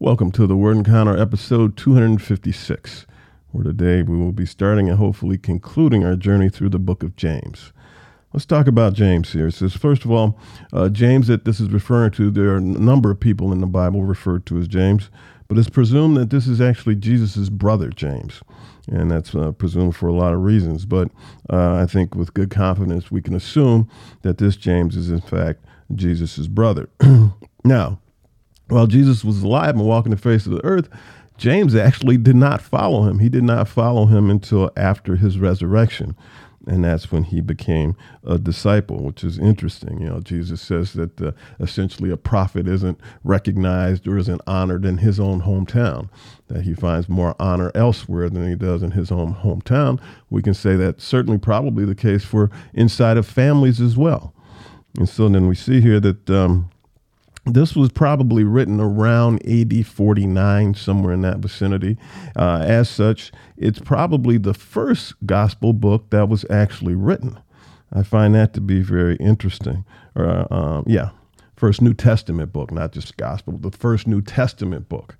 Welcome to the Word Encounter episode 256, where today we will be starting and hopefully concluding our journey through the book of James. Let's talk about James here. It says, first of all, uh, James that this is referring to, there are a number of people in the Bible referred to as James, but it's presumed that this is actually Jesus' brother, James. And that's uh, presumed for a lot of reasons. But uh, I think with good confidence, we can assume that this James is, in fact, Jesus' brother. now, while Jesus was alive and walking the face of the earth, James actually did not follow him. He did not follow him until after his resurrection. And that's when he became a disciple, which is interesting. You know, Jesus says that uh, essentially a prophet isn't recognized or isn't honored in his own hometown, that he finds more honor elsewhere than he does in his own hometown. We can say that's certainly probably the case for inside of families as well. And so then we see here that um, this was probably written around AD 49, somewhere in that vicinity. Uh, as such, it's probably the first gospel book that was actually written. I find that to be very interesting. Uh, um, yeah, first New Testament book, not just gospel, the first New Testament book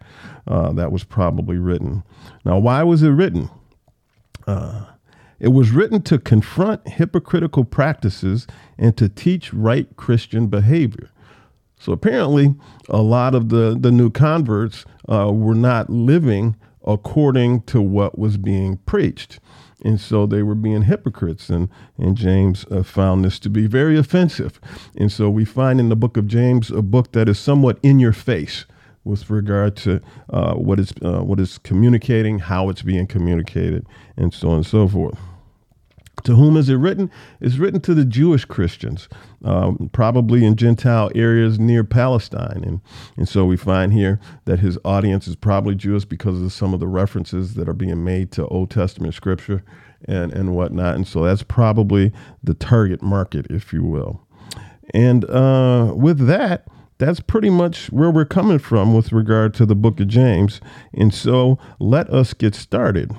uh, that was probably written. Now, why was it written? Uh, it was written to confront hypocritical practices and to teach right Christian behavior. So apparently, a lot of the, the new converts uh, were not living according to what was being preached. And so they were being hypocrites. And, and James uh, found this to be very offensive. And so we find in the book of James a book that is somewhat in your face with regard to uh, what, is, uh, what is communicating, how it's being communicated, and so on and so forth. To whom is it written? It's written to the Jewish Christians, um, probably in Gentile areas near Palestine. And, and so we find here that his audience is probably Jewish because of some of the references that are being made to Old Testament scripture and, and whatnot. And so that's probably the target market, if you will. And uh, with that, that's pretty much where we're coming from with regard to the book of James. And so let us get started.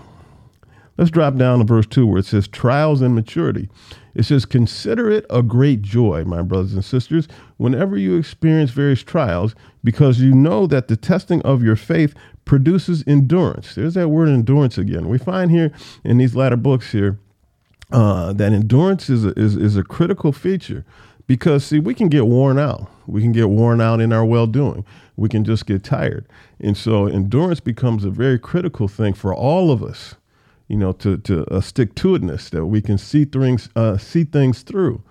Let's drop down to verse 2 where it says, Trials and maturity. It says, Consider it a great joy, my brothers and sisters, whenever you experience various trials, because you know that the testing of your faith produces endurance. There's that word endurance again. We find here in these latter books here uh, that endurance is a, is, is a critical feature because, see, we can get worn out. We can get worn out in our well doing. We can just get tired. And so endurance becomes a very critical thing for all of us you know, to to a stick to itness that we can see things uh, see things through,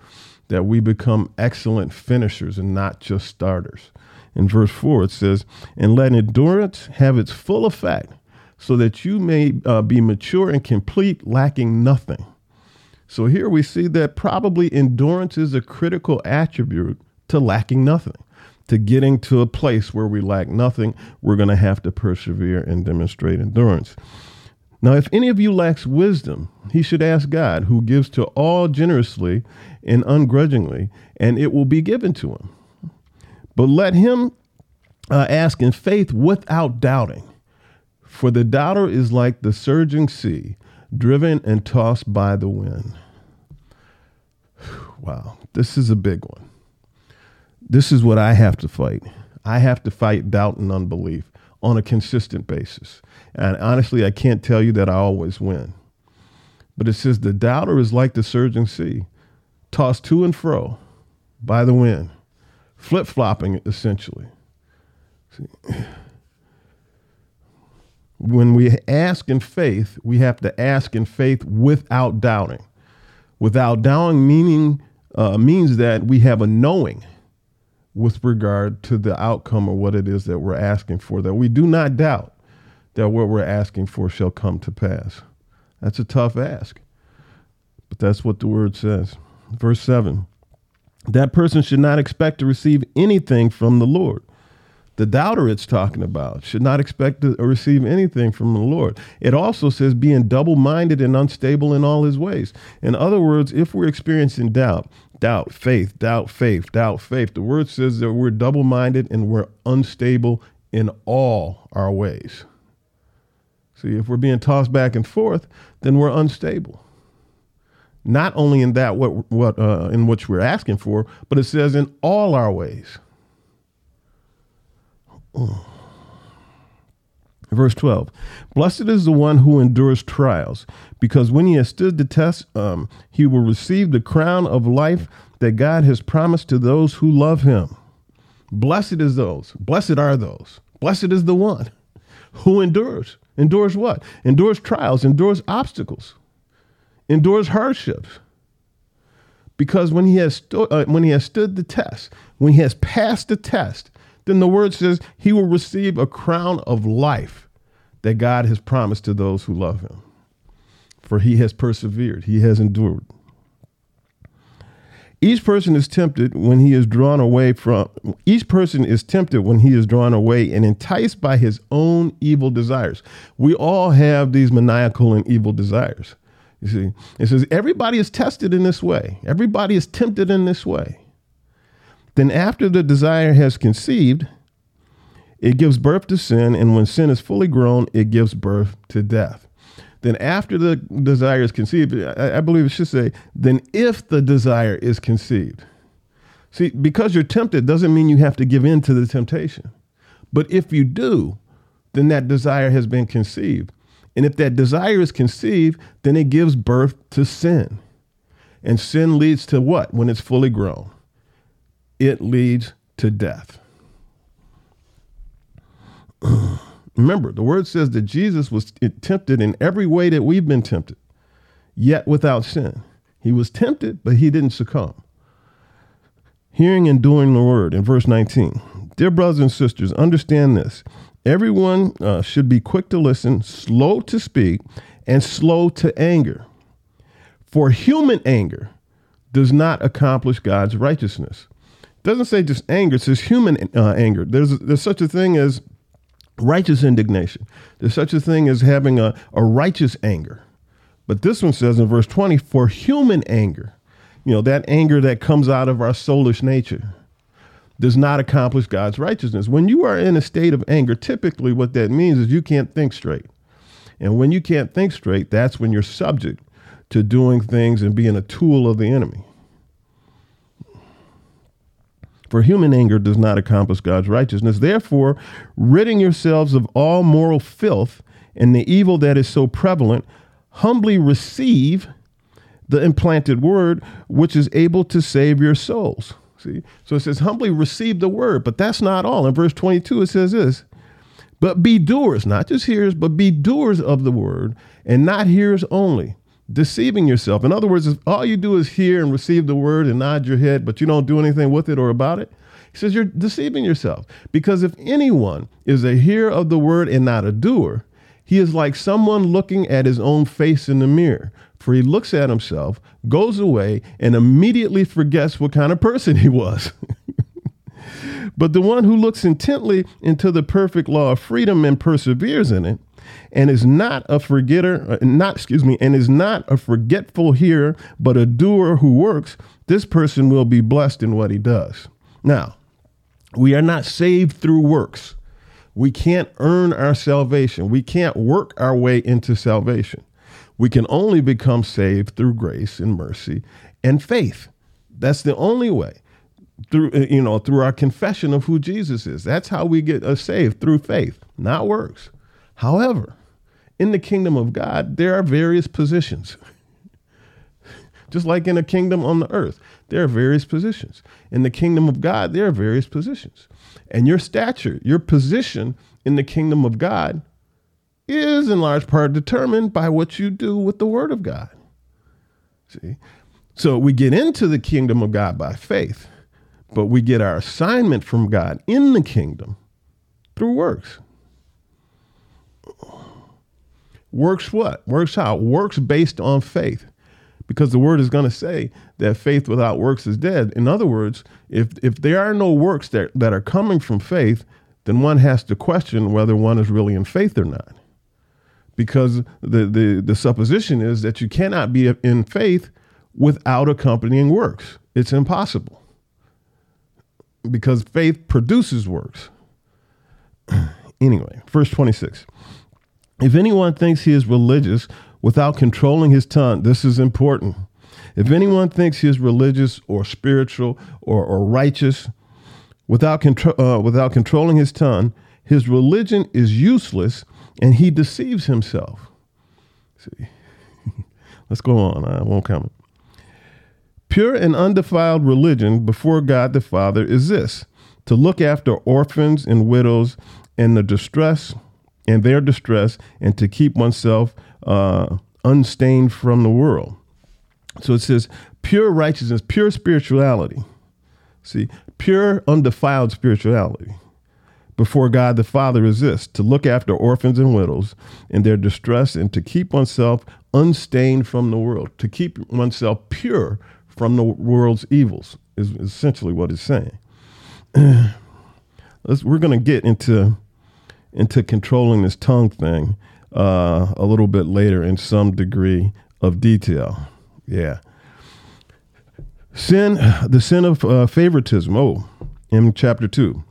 that we become excellent finishers and not just starters. In verse four, it says, "And let endurance have its full effect, so that you may uh, be mature and complete, lacking nothing." So here we see that probably endurance is a critical attribute to lacking nothing. To getting to a place where we lack nothing, we're going to have to persevere and demonstrate endurance. Now, if any of you lacks wisdom, he should ask God, who gives to all generously and ungrudgingly, and it will be given to him. But let him uh, ask in faith without doubting. For the doubter is like the surging sea, driven and tossed by the wind. Wow, this is a big one. This is what I have to fight. I have to fight doubt and unbelief on a consistent basis. And honestly, I can't tell you that I always win. But it says the doubter is like the surging sea, tossed to and fro by the wind, flip flopping essentially. See? When we ask in faith, we have to ask in faith without doubting. Without doubting meaning uh, means that we have a knowing with regard to the outcome or what it is that we're asking for, that we do not doubt that what we're asking for shall come to pass. That's a tough ask, but that's what the word says. Verse 7 that person should not expect to receive anything from the Lord. The doubter it's talking about should not expect to receive anything from the Lord. It also says being double minded and unstable in all his ways. In other words, if we're experiencing doubt, doubt, faith, doubt, faith, doubt, faith, the word says that we're double minded and we're unstable in all our ways. See, if we're being tossed back and forth, then we're unstable. Not only in that what what uh, in which we're asking for, but it says in all our ways. Verse 12 Blessed is the one who endures trials, because when he has stood the test, um, he will receive the crown of life that God has promised to those who love him. Blessed is those, blessed are those, blessed is the one who endures. Endures what? Endures trials, endures obstacles, endures hardships. Because when he has sto- uh, when he has stood the test, when he has passed the test, then the word says he will receive a crown of life that God has promised to those who love him. For he has persevered, he has endured. Each person is tempted when he is drawn away from each person is tempted when he is drawn away and enticed by his own evil desires. We all have these maniacal and evil desires. You see, it says everybody is tested in this way. Everybody is tempted in this way. Then after the desire has conceived, it gives birth to sin, and when sin is fully grown, it gives birth to death. Then, after the desire is conceived, I, I believe it should say, then if the desire is conceived. See, because you're tempted doesn't mean you have to give in to the temptation. But if you do, then that desire has been conceived. And if that desire is conceived, then it gives birth to sin. And sin leads to what when it's fully grown? It leads to death. Remember, the word says that Jesus was tempted in every way that we've been tempted, yet without sin. He was tempted, but he didn't succumb. Hearing and doing the word in verse 19. Dear brothers and sisters, understand this. Everyone uh, should be quick to listen, slow to speak, and slow to anger. For human anger does not accomplish God's righteousness. Doesn't say just anger, it says human uh, anger. There's, there's such a thing as righteous indignation. There's such a thing as having a, a righteous anger. But this one says in verse 20, for human anger, you know, that anger that comes out of our soulish nature, does not accomplish God's righteousness. When you are in a state of anger, typically what that means is you can't think straight. And when you can't think straight, that's when you're subject to doing things and being a tool of the enemy. For human anger does not accomplish God's righteousness. Therefore, ridding yourselves of all moral filth and the evil that is so prevalent, humbly receive the implanted word, which is able to save your souls. See? So it says, humbly receive the word, but that's not all. In verse 22, it says this But be doers, not just hearers, but be doers of the word, and not hearers only, deceiving yourself. In other words, if all you do is hear and receive the word and nod your head, but you don't do anything with it or about it, he says you're deceiving yourself. Because if anyone is a hearer of the word and not a doer, he is like someone looking at his own face in the mirror. For he looks at himself, goes away, and immediately forgets what kind of person he was. but the one who looks intently into the perfect law of freedom and perseveres in it, and is not a forgetter, uh, not, excuse me, and is not a forgetful hearer, but a doer who works, this person will be blessed in what he does. Now, we are not saved through works. We can't earn our salvation. We can't work our way into salvation. We can only become saved through grace and mercy and faith. That's the only way. Through uh, you know, through our confession of who Jesus is. That's how we get uh, saved through faith, not works. However, in the kingdom of God, there are various positions. Just like in a kingdom on the earth, there are various positions. In the kingdom of God, there are various positions. And your stature, your position in the kingdom of God is in large part determined by what you do with the word of God. See? So we get into the kingdom of God by faith, but we get our assignment from God in the kingdom through works. Works what? Works how? Works based on faith. Because the word is going to say that faith without works is dead. In other words, if, if there are no works that, that are coming from faith, then one has to question whether one is really in faith or not. Because the, the, the supposition is that you cannot be in faith without accompanying works. It's impossible. Because faith produces works. anyway, verse 26. If anyone thinks he is religious without controlling his tongue, this is important. If anyone thinks he is religious or spiritual or, or righteous without, contro- uh, without controlling his tongue, his religion is useless and he deceives himself. See, let's go on. I won't comment. Pure and undefiled religion before God the Father is this to look after orphans and widows and the distress and their distress and to keep oneself uh, unstained from the world. So it says pure righteousness, pure spirituality. See, pure, undefiled spirituality before God the Father is this to look after orphans and widows in their distress and to keep oneself unstained from the world, to keep oneself pure from the world's evils, is essentially what it's saying. Let's, we're going to get into into controlling this tongue thing uh, a little bit later in some degree of detail. Yeah. Sin, the sin of uh, favoritism. Oh, in chapter 2.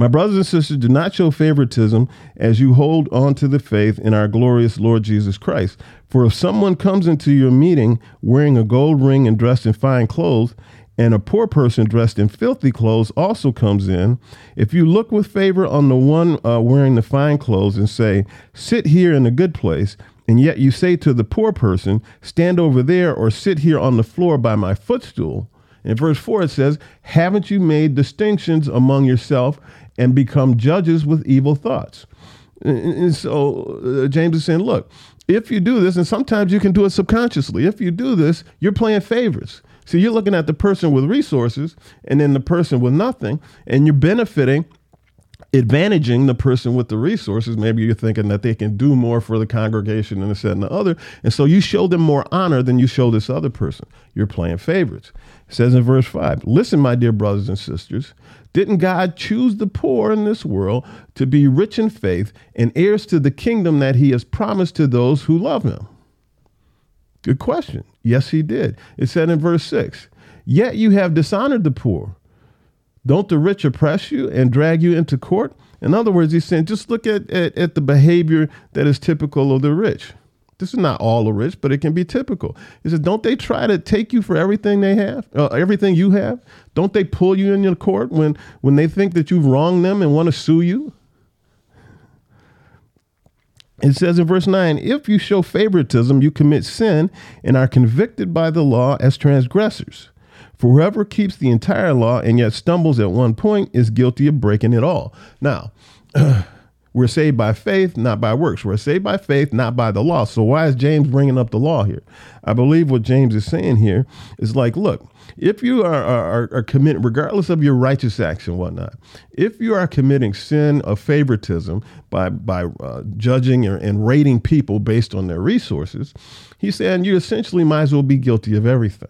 My brothers and sisters, do not show favoritism as you hold on to the faith in our glorious Lord Jesus Christ. For if someone comes into your meeting wearing a gold ring and dressed in fine clothes, and a poor person dressed in filthy clothes also comes in, if you look with favor on the one uh, wearing the fine clothes and say, Sit here in a good place, and yet you say to the poor person, Stand over there or sit here on the floor by my footstool. In verse 4, it says, Haven't you made distinctions among yourself and become judges with evil thoughts. And so uh, James is saying, look, if you do this, and sometimes you can do it subconsciously, if you do this, you're playing favorites. So you're looking at the person with resources and then the person with nothing, and you're benefiting advantaging the person with the resources. Maybe you're thinking that they can do more for the congregation and this, that, and the other. And so you show them more honor than you show this other person. You're playing favorites. It says in verse 5 Listen, my dear brothers and sisters, didn't God choose the poor in this world to be rich in faith and heirs to the kingdom that he has promised to those who love him? Good question. Yes, he did. It said in verse 6 Yet you have dishonored the poor. Don't the rich oppress you and drag you into court? In other words, he's saying just look at, at, at the behavior that is typical of the rich. This is not all the rich, but it can be typical. He says, don't they try to take you for everything they have, uh, everything you have? Don't they pull you in your court when when they think that you've wronged them and want to sue you? It says in verse 9, if you show favoritism, you commit sin and are convicted by the law as transgressors. For whoever keeps the entire law and yet stumbles at one point is guilty of breaking it all. Now, We're saved by faith, not by works. We're saved by faith, not by the law. So why is James bringing up the law here? I believe what James is saying here is like, look, if you are, are, are committing, regardless of your righteous acts and whatnot, if you are committing sin of favoritism by by uh, judging or, and rating people based on their resources, he's saying you essentially might as well be guilty of everything.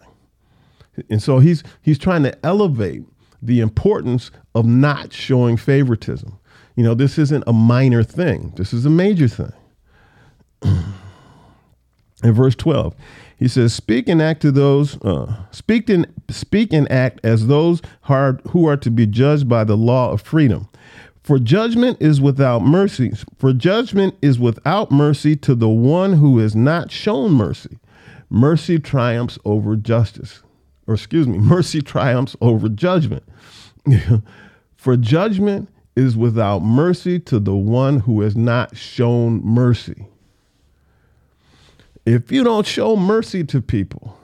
And so he's he's trying to elevate the importance of not showing favoritism. You know, this isn't a minor thing, this is a major thing. In verse 12, he says, Speak and act to those, uh, speak, and, speak and act as those hard, who are to be judged by the law of freedom. For judgment is without mercy. For judgment is without mercy to the one who is not shown mercy. Mercy triumphs over justice. Or excuse me, mercy triumphs over judgment. For judgment is without mercy to the one who has not shown mercy. If you don't show mercy to people,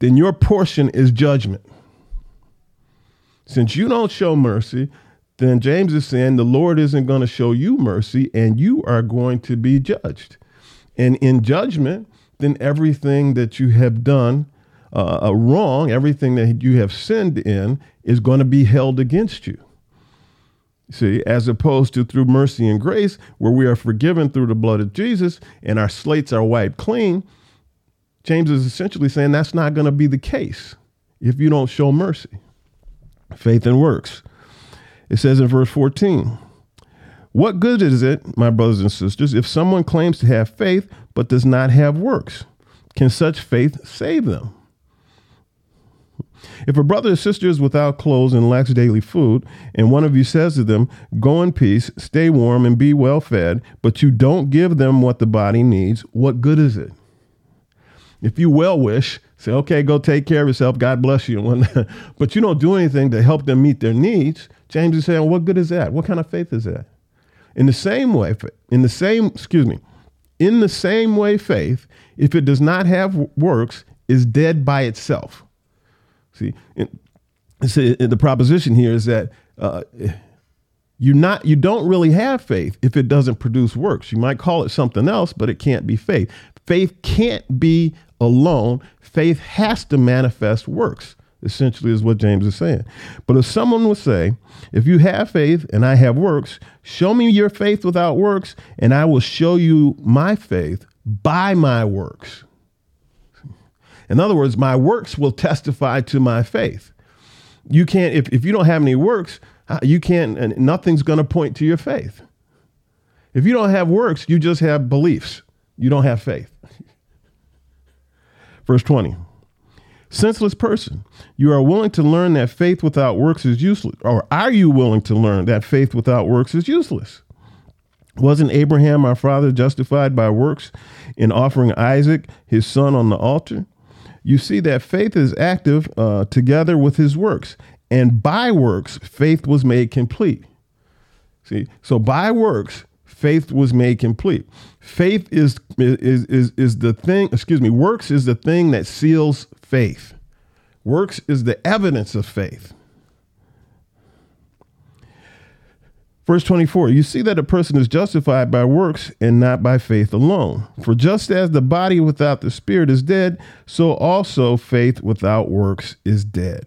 then your portion is judgment. Since you don't show mercy, then James is saying the Lord isn't going to show you mercy and you are going to be judged. And in judgment, then everything that you have done uh, wrong, everything that you have sinned in, is going to be held against you. See, as opposed to through mercy and grace, where we are forgiven through the blood of Jesus and our slates are wiped clean, James is essentially saying that's not going to be the case if you don't show mercy. Faith and works. It says in verse 14, What good is it, my brothers and sisters, if someone claims to have faith but does not have works? Can such faith save them? If a brother or sister is without clothes and lacks daily food, and one of you says to them, Go in peace, stay warm, and be well fed, but you don't give them what the body needs, what good is it? If you well wish Say, okay, go take care of yourself. God bless you. but you don't do anything to help them meet their needs. James is saying, what good is that? What kind of faith is that? In the same way, in the same, excuse me, in the same way, faith, if it does not have works, is dead by itself. See, the proposition here is that uh, you not you don't really have faith if it doesn't produce works. You might call it something else, but it can't be faith. Faith can't be alone. Faith has to manifest works. Essentially, is what James is saying. But if someone would say, if you have faith and I have works, show me your faith without works, and I will show you my faith by my works. In other words, my works will testify to my faith. You can't, if, if you don't have any works, uh, you can't, nothing's going to point to your faith. If you don't have works, you just have beliefs. You don't have faith. Verse 20 Senseless person, you are willing to learn that faith without works is useless. Or are you willing to learn that faith without works is useless? Wasn't Abraham, our father, justified by works in offering Isaac, his son, on the altar? You see that faith is active uh, together with his works and by works faith was made complete. See, so by works faith was made complete. Faith is is is is the thing, excuse me, works is the thing that seals faith. Works is the evidence of faith. Verse 24, you see that a person is justified by works and not by faith alone. For just as the body without the spirit is dead, so also faith without works is dead.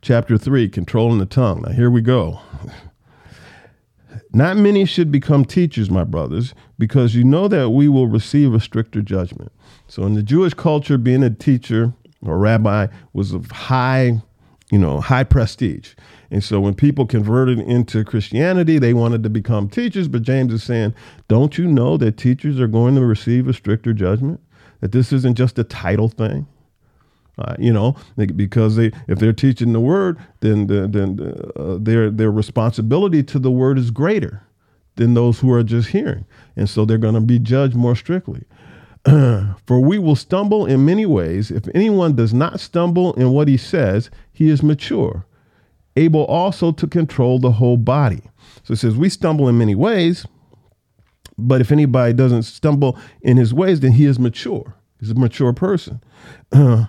chapter 3, controlling the tongue. Now, here we go. Not many should become teachers, my brothers, because you know that we will receive a stricter judgment. So, in the Jewish culture, being a teacher or rabbi was of high, you know, high prestige. And so, when people converted into Christianity, they wanted to become teachers. But James is saying, don't you know that teachers are going to receive a stricter judgment? That this isn't just a title thing? Uh, you know, because they if they're teaching the word, then then uh, their their responsibility to the word is greater than those who are just hearing, and so they're going to be judged more strictly. For we will stumble in many ways. If anyone does not stumble in what he says, he is mature, able also to control the whole body. So it says we stumble in many ways, but if anybody doesn't stumble in his ways, then he is mature. He's a mature person.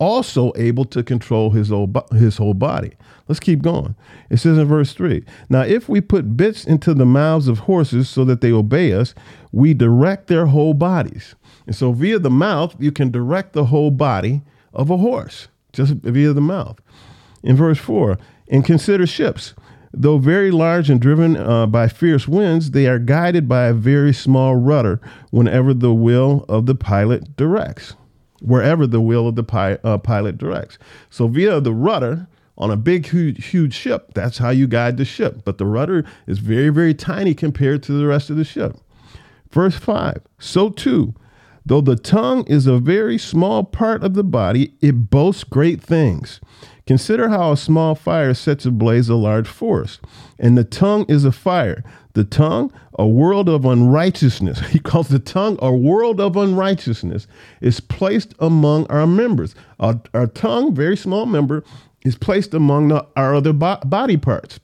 also able to control his whole, his whole body. Let's keep going. It says in verse 3 Now, if we put bits into the mouths of horses so that they obey us, we direct their whole bodies. And so, via the mouth, you can direct the whole body of a horse, just via the mouth. In verse 4, and consider ships. Though very large and driven uh, by fierce winds, they are guided by a very small rudder whenever the will of the pilot directs wherever the will of the pi- uh, pilot directs. So via the rudder on a big, huge, huge ship, that's how you guide the ship. But the rudder is very, very tiny compared to the rest of the ship. Verse 5 So too, though the tongue is a very small part of the body, it boasts great things. Consider how a small fire sets ablaze a large forest. And the tongue is a fire. The tongue, a world of unrighteousness. He calls the tongue a world of unrighteousness, is placed among our members. Our, our tongue, very small member, is placed among the, our other bo- body parts,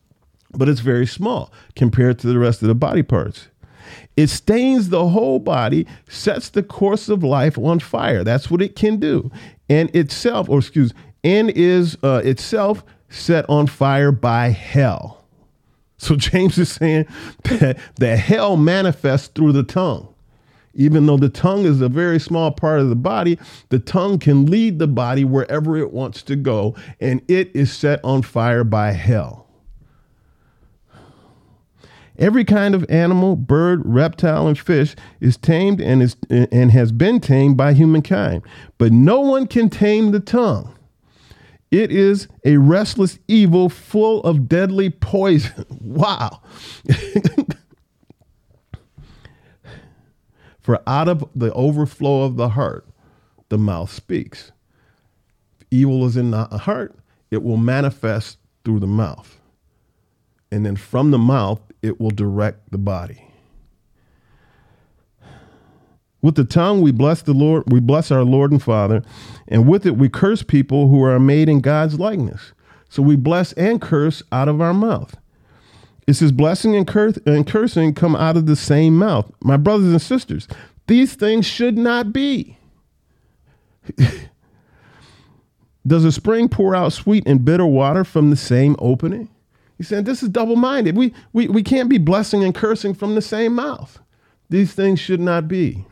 but it's very small compared to the rest of the body parts. It stains the whole body, sets the course of life on fire. That's what it can do. And itself, or excuse, and is uh, itself set on fire by hell. So James is saying that, that hell manifests through the tongue. Even though the tongue is a very small part of the body, the tongue can lead the body wherever it wants to go, and it is set on fire by hell. Every kind of animal, bird, reptile, and fish is tamed and, is, and has been tamed by humankind, but no one can tame the tongue. It is a restless evil full of deadly poison. Wow. For out of the overflow of the heart, the mouth speaks. If evil is in the heart, it will manifest through the mouth. And then from the mouth, it will direct the body. With the tongue we bless the Lord, we bless our Lord and Father, and with it we curse people who are made in God's likeness. So we bless and curse out of our mouth. It says blessing and, and cursing come out of the same mouth. My brothers and sisters, these things should not be. Does a spring pour out sweet and bitter water from the same opening? He said, This is double minded. We, we, we can't be blessing and cursing from the same mouth. These things should not be.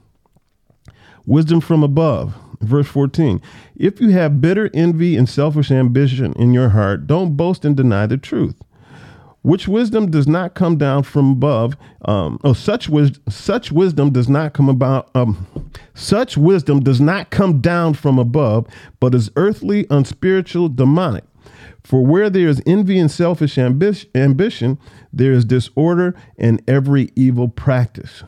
Wisdom from above. Verse 14. If you have bitter envy and selfish ambition in your heart, don't boast and deny the truth. Which wisdom does not come down from above. Um, oh, such wis- such wisdom does not come about. Um, such wisdom does not come down from above, but is earthly, unspiritual, demonic. For where there is envy and selfish ambi- ambition, there is disorder and every evil practice.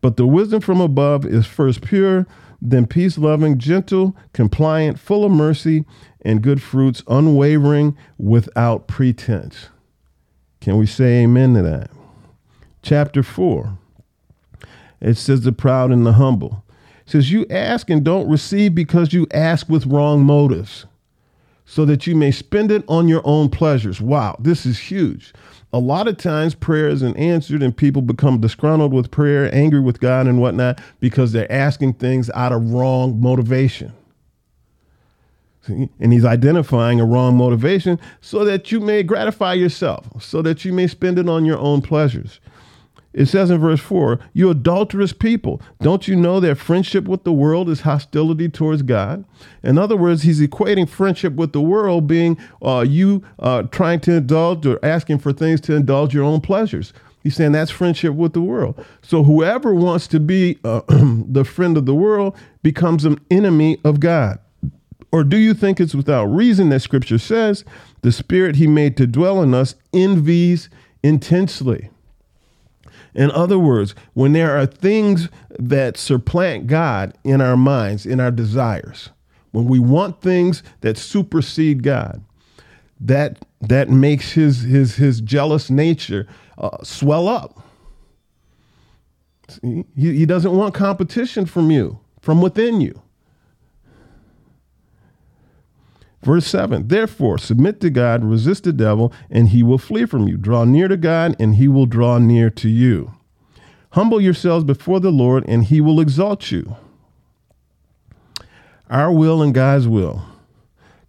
But the wisdom from above is first pure, then peace loving, gentle, compliant, full of mercy and good fruits, unwavering, without pretense. Can we say amen to that? Chapter 4. It says, The proud and the humble. It says, You ask and don't receive because you ask with wrong motives, so that you may spend it on your own pleasures. Wow, this is huge a lot of times prayer isn't answered and people become disgruntled with prayer, angry with God and whatnot because they're asking things out of wrong motivation. See? And he's identifying a wrong motivation so that you may gratify yourself, so that you may spend it on your own pleasures. It says in verse 4, You adulterous people, don't you know that friendship with the world is hostility towards God? In other words, he's equating friendship with the world being uh, you uh, trying to indulge or asking for things to indulge your own pleasures. He's saying that's friendship with the world. So whoever wants to be uh, the friend of the world becomes an enemy of God. Or do you think it's without reason that scripture says the spirit he made to dwell in us envies intensely? In other words, when there are things that supplant God in our minds, in our desires, when we want things that supersede God, that that makes his his his jealous nature uh, swell up. He, he doesn't want competition from you, from within you. Verse 7 Therefore, submit to God, resist the devil, and he will flee from you. Draw near to God, and he will draw near to you. Humble yourselves before the Lord, and he will exalt you. Our will and God's will.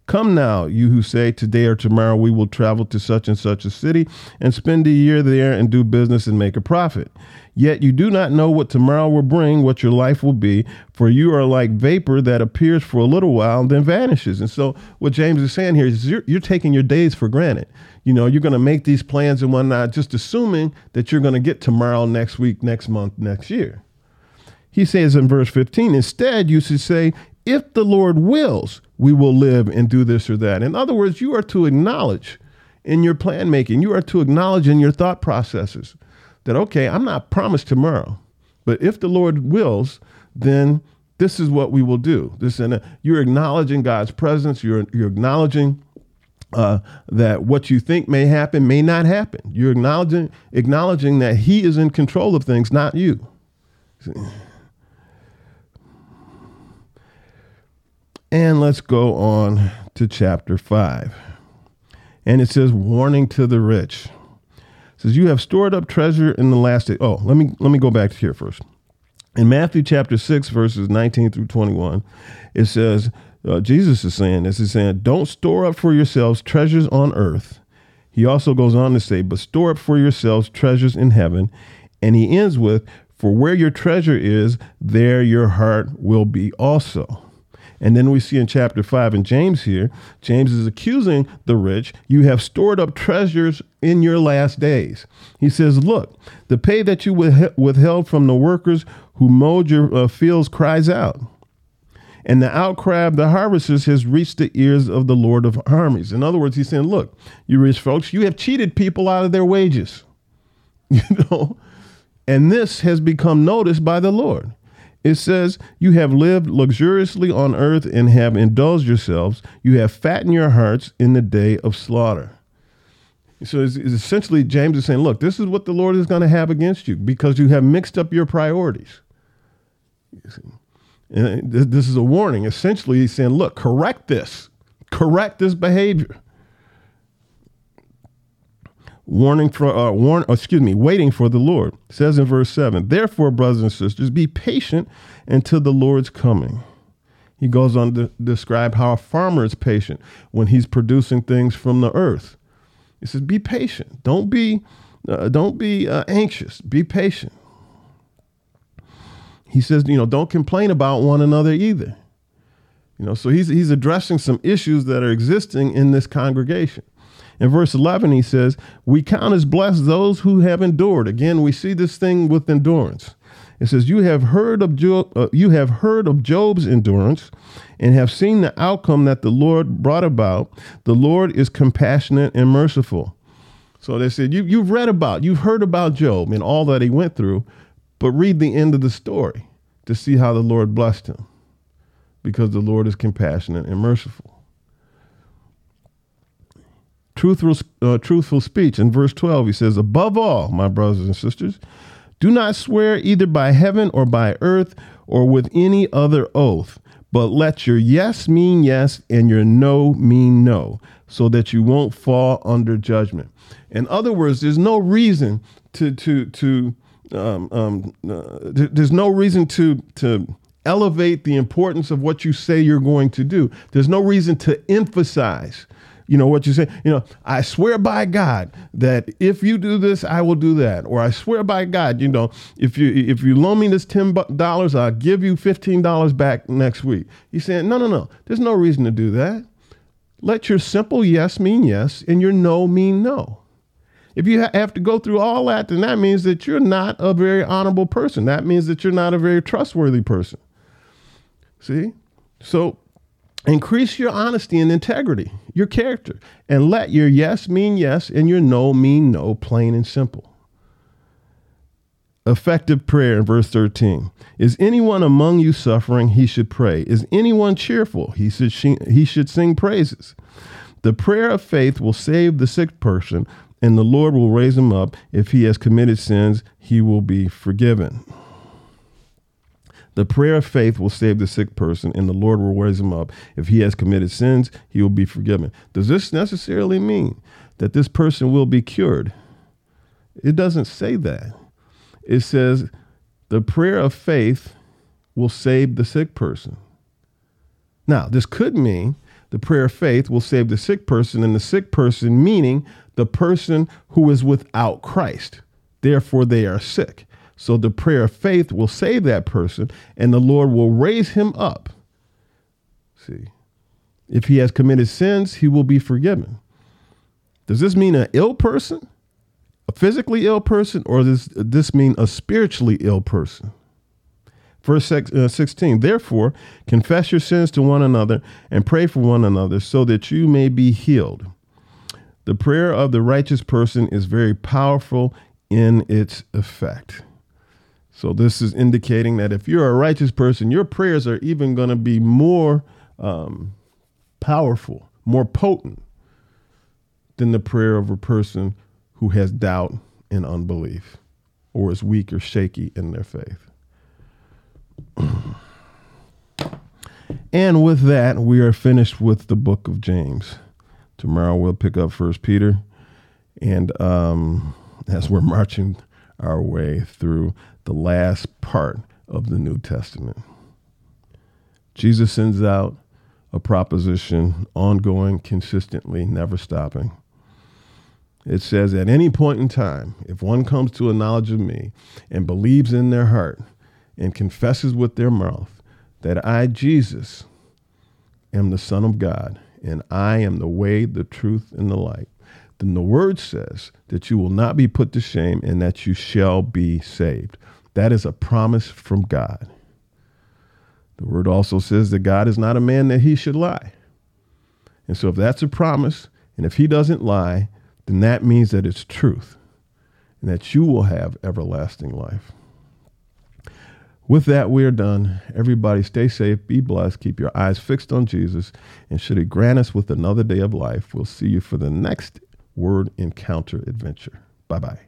Come now, you who say, Today or tomorrow we will travel to such and such a city and spend a year there and do business and make a profit. Yet you do not know what tomorrow will bring, what your life will be, for you are like vapor that appears for a little while and then vanishes. And so, what James is saying here is you're, you're taking your days for granted. You know, you're going to make these plans and whatnot, just assuming that you're going to get tomorrow, next week, next month, next year. He says in verse 15, instead, you should say, if the Lord wills, we will live and do this or that. In other words, you are to acknowledge in your plan making, you are to acknowledge in your thought processes that, okay, I'm not promised tomorrow, but if the Lord wills, then this is what we will do. This and you're acknowledging God's presence. You're you're acknowledging uh, that what you think may happen may not happen. You're acknowledging acknowledging that He is in control of things, not you. And let's go on to chapter five. And it says, warning to the rich says, You have stored up treasure in the last day. Oh, let me let me go back to here first. In Matthew chapter 6, verses 19 through 21, it says, uh, Jesus is saying this, he's saying, Don't store up for yourselves treasures on earth. He also goes on to say, But store up for yourselves treasures in heaven. And he ends with, For where your treasure is, there your heart will be also. And then we see in chapter 5 in James here, James is accusing the rich, you have stored up treasures in your last days. He says, Look, the pay that you withheld from the workers who mowed your uh, fields cries out. And the outcry of the harvesters has reached the ears of the Lord of armies. In other words, he's saying, Look, you rich folks, you have cheated people out of their wages. You know? And this has become noticed by the Lord. It says, You have lived luxuriously on earth and have indulged yourselves. You have fattened your hearts in the day of slaughter. So it's, it's essentially, James is saying, Look, this is what the Lord is going to have against you because you have mixed up your priorities. And this is a warning. Essentially, he's saying, look, correct this, correct this behavior. Warning for, uh, warn, excuse me, waiting for the Lord. It says in verse 7 Therefore, brothers and sisters, be patient until the Lord's coming. He goes on to describe how a farmer is patient when he's producing things from the earth. He says, "Be patient. Don't be, uh, don't be uh, anxious. Be patient." He says, "You know, don't complain about one another either." You know, so he's he's addressing some issues that are existing in this congregation. In verse 11, he says, "We count as blessed those who have endured." Again, we see this thing with endurance. It says, "You have heard of uh, you have heard of Job's endurance, and have seen the outcome that the Lord brought about. The Lord is compassionate and merciful." So they said, you, "You've read about, you've heard about Job and all that he went through, but read the end of the story to see how the Lord blessed him, because the Lord is compassionate and merciful." Truthful, uh, truthful speech. In verse 12, he says, Above all, my brothers and sisters, do not swear either by heaven or by earth or with any other oath, but let your yes mean yes and your no mean no, so that you won't fall under judgment. In other words, there's no reason to to to um, um, uh, there's no reason to to elevate the importance of what you say you're going to do. There's no reason to emphasize you know what you say? You know i swear by god that if you do this i will do that. Or i swear by god you know if you if you loan me this $10 i'll give you $15 back next week. He's saying no no no. There's no reason to do that. Let your simple yes mean yes and your no mean no. If you have to go through all that then that means that you're not a very honorable person. That means that you're not a very trustworthy person. See? So Increase your honesty and integrity, your character, and let your yes mean yes and your no mean no, plain and simple. Effective prayer in verse 13. Is anyone among you suffering? He should pray. Is anyone cheerful? He should, he should sing praises. The prayer of faith will save the sick person, and the Lord will raise him up. If he has committed sins, he will be forgiven. The prayer of faith will save the sick person, and the Lord will raise him up. If he has committed sins, he will be forgiven. Does this necessarily mean that this person will be cured? It doesn't say that. It says the prayer of faith will save the sick person. Now, this could mean the prayer of faith will save the sick person, and the sick person meaning the person who is without Christ. Therefore, they are sick. So the prayer of faith will save that person, and the Lord will raise him up. See, if he has committed sins, he will be forgiven. Does this mean an ill person, a physically ill person, or does this mean a spiritually ill person? Verse uh, 16, therefore, confess your sins to one another and pray for one another so that you may be healed. The prayer of the righteous person is very powerful in its effect. So this is indicating that if you're a righteous person, your prayers are even going to be more um, powerful, more potent than the prayer of a person who has doubt and unbelief or is weak or shaky in their faith. and with that, we are finished with the book of James. Tomorrow we'll pick up First Peter, and um, as we're marching our way through the last part of the New Testament. Jesus sends out a proposition ongoing, consistently, never stopping. It says, At any point in time, if one comes to a knowledge of me and believes in their heart and confesses with their mouth that I, Jesus, am the Son of God, and I am the way, the truth, and the light, then the word says that you will not be put to shame and that you shall be saved. That is a promise from God. The word also says that God is not a man that he should lie. And so, if that's a promise, and if he doesn't lie, then that means that it's truth and that you will have everlasting life. With that, we are done. Everybody stay safe, be blessed, keep your eyes fixed on Jesus, and should he grant us with another day of life, we'll see you for the next Word Encounter adventure. Bye bye.